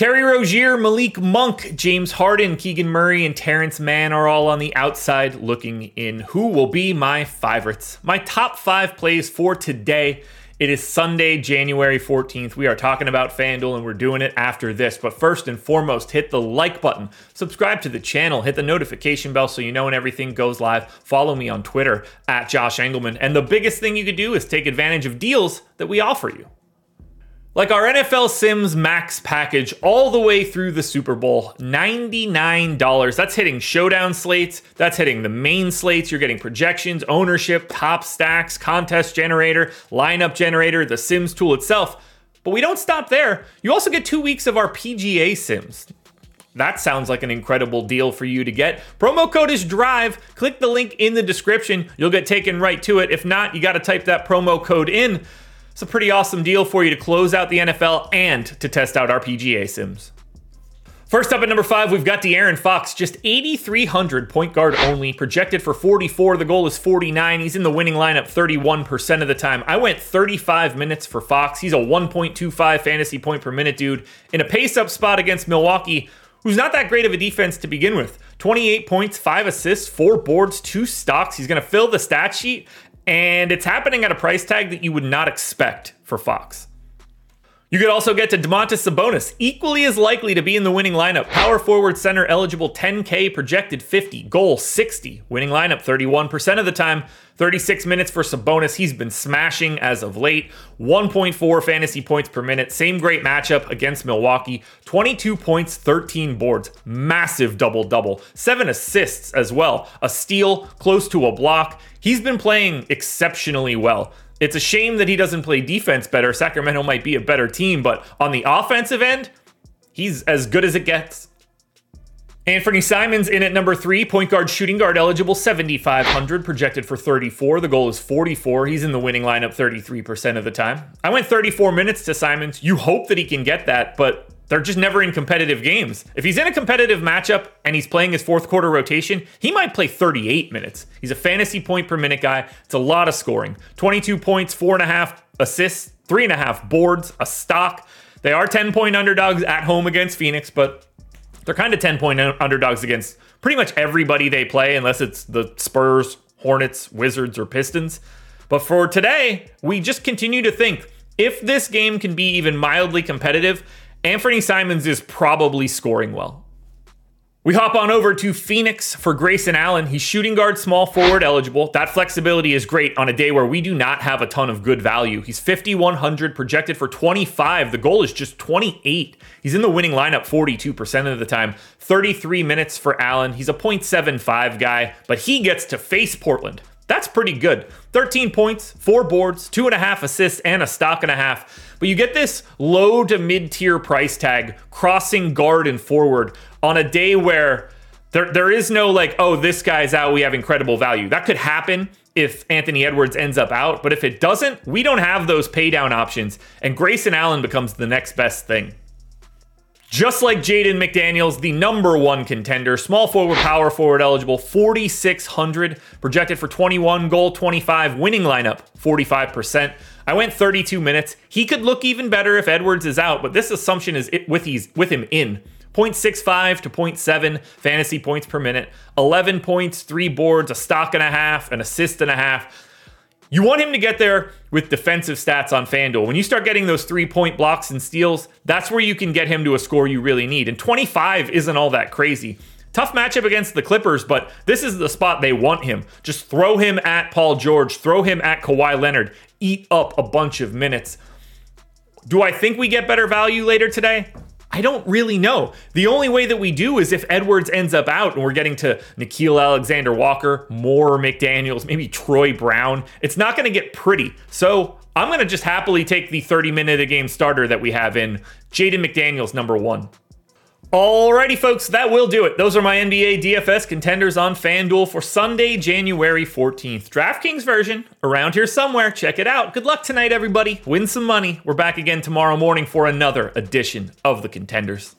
Terry Rozier, Malik Monk, James Harden, Keegan Murray, and Terrence Mann are all on the outside looking in. Who will be my favorites? My top five plays for today. It is Sunday, January 14th. We are talking about FanDuel and we're doing it after this. But first and foremost, hit the like button, subscribe to the channel, hit the notification bell so you know when everything goes live. Follow me on Twitter at Josh Engleman. And the biggest thing you could do is take advantage of deals that we offer you. Like our NFL Sims Max package all the way through the Super Bowl, $99. That's hitting showdown slates, that's hitting the main slates. You're getting projections, ownership, top stacks, contest generator, lineup generator, the Sims tool itself. But we don't stop there. You also get two weeks of our PGA Sims. That sounds like an incredible deal for you to get. Promo code is DRIVE. Click the link in the description. You'll get taken right to it. If not, you got to type that promo code in. It's a pretty awesome deal for you to close out the NFL and to test out our PGA Sims. First up at number five, we've got De'Aaron Fox, just 8,300 point guard only, projected for 44. The goal is 49. He's in the winning lineup 31% of the time. I went 35 minutes for Fox. He's a 1.25 fantasy point per minute dude in a pace up spot against Milwaukee, who's not that great of a defense to begin with. 28 points, 5 assists, 4 boards, 2 stocks. He's going to fill the stat sheet and it's happening at a price tag that you would not expect for Fox. You could also get to Domantas Sabonis, equally as likely to be in the winning lineup. Power forward center eligible 10K, projected 50, goal 60, winning lineup 31% of the time. 36 minutes for Sabonis. He's been smashing as of late. 1.4 fantasy points per minute. Same great matchup against Milwaukee. 22 points, 13 boards. Massive double double. Seven assists as well. A steal, close to a block. He's been playing exceptionally well. It's a shame that he doesn't play defense better. Sacramento might be a better team, but on the offensive end, he's as good as it gets. Anthony Simons in at number three, point guard, shooting guard eligible, 7,500, projected for 34. The goal is 44. He's in the winning lineup 33% of the time. I went 34 minutes to Simons. You hope that he can get that, but they're just never in competitive games. If he's in a competitive matchup and he's playing his fourth quarter rotation, he might play 38 minutes. He's a fantasy point per minute guy. It's a lot of scoring 22 points, four and a half assists, three and a half boards, a stock. They are 10 point underdogs at home against Phoenix, but they're kind of 10 point underdogs against pretty much everybody they play, unless it's the Spurs, Hornets, Wizards, or Pistons. But for today, we just continue to think if this game can be even mildly competitive, Anthony Simons is probably scoring well. We hop on over to Phoenix for Grayson Allen. He's shooting guard, small forward eligible. That flexibility is great on a day where we do not have a ton of good value. He's 5,100, projected for 25. The goal is just 28. He's in the winning lineup 42% of the time. 33 minutes for Allen. He's a 0.75 guy, but he gets to face Portland. That's pretty good. 13 points, four boards, two and a half assists, and a stock and a half. But you get this low to mid tier price tag crossing guard and forward on a day where there, there is no like, oh, this guy's out, we have incredible value. That could happen if Anthony Edwards ends up out. But if it doesn't, we don't have those pay down options. And Grayson Allen becomes the next best thing. Just like Jaden McDaniels, the number one contender, small forward, power forward eligible, 4,600, projected for 21 goal, 25 winning lineup, 45%. I went 32 minutes. He could look even better if Edwards is out, but this assumption is with he's with him in. 0.65 to 0.7 fantasy points per minute, 11 points, three boards, a stock and a half, an assist and a half. You want him to get there with defensive stats on FanDuel. When you start getting those three point blocks and steals, that's where you can get him to a score you really need. And 25 isn't all that crazy. Tough matchup against the Clippers, but this is the spot they want him. Just throw him at Paul George, throw him at Kawhi Leonard, eat up a bunch of minutes. Do I think we get better value later today? I don't really know. The only way that we do is if Edwards ends up out and we're getting to Nickeil Alexander Walker, more McDaniels, maybe Troy Brown. It's not going to get pretty. So I'm going to just happily take the 30 minute a game starter that we have in Jaden McDaniels, number one. Alrighty, folks, that will do it. Those are my NBA DFS contenders on FanDuel for Sunday, January 14th. DraftKings version around here somewhere. Check it out. Good luck tonight, everybody. Win some money. We're back again tomorrow morning for another edition of the Contenders.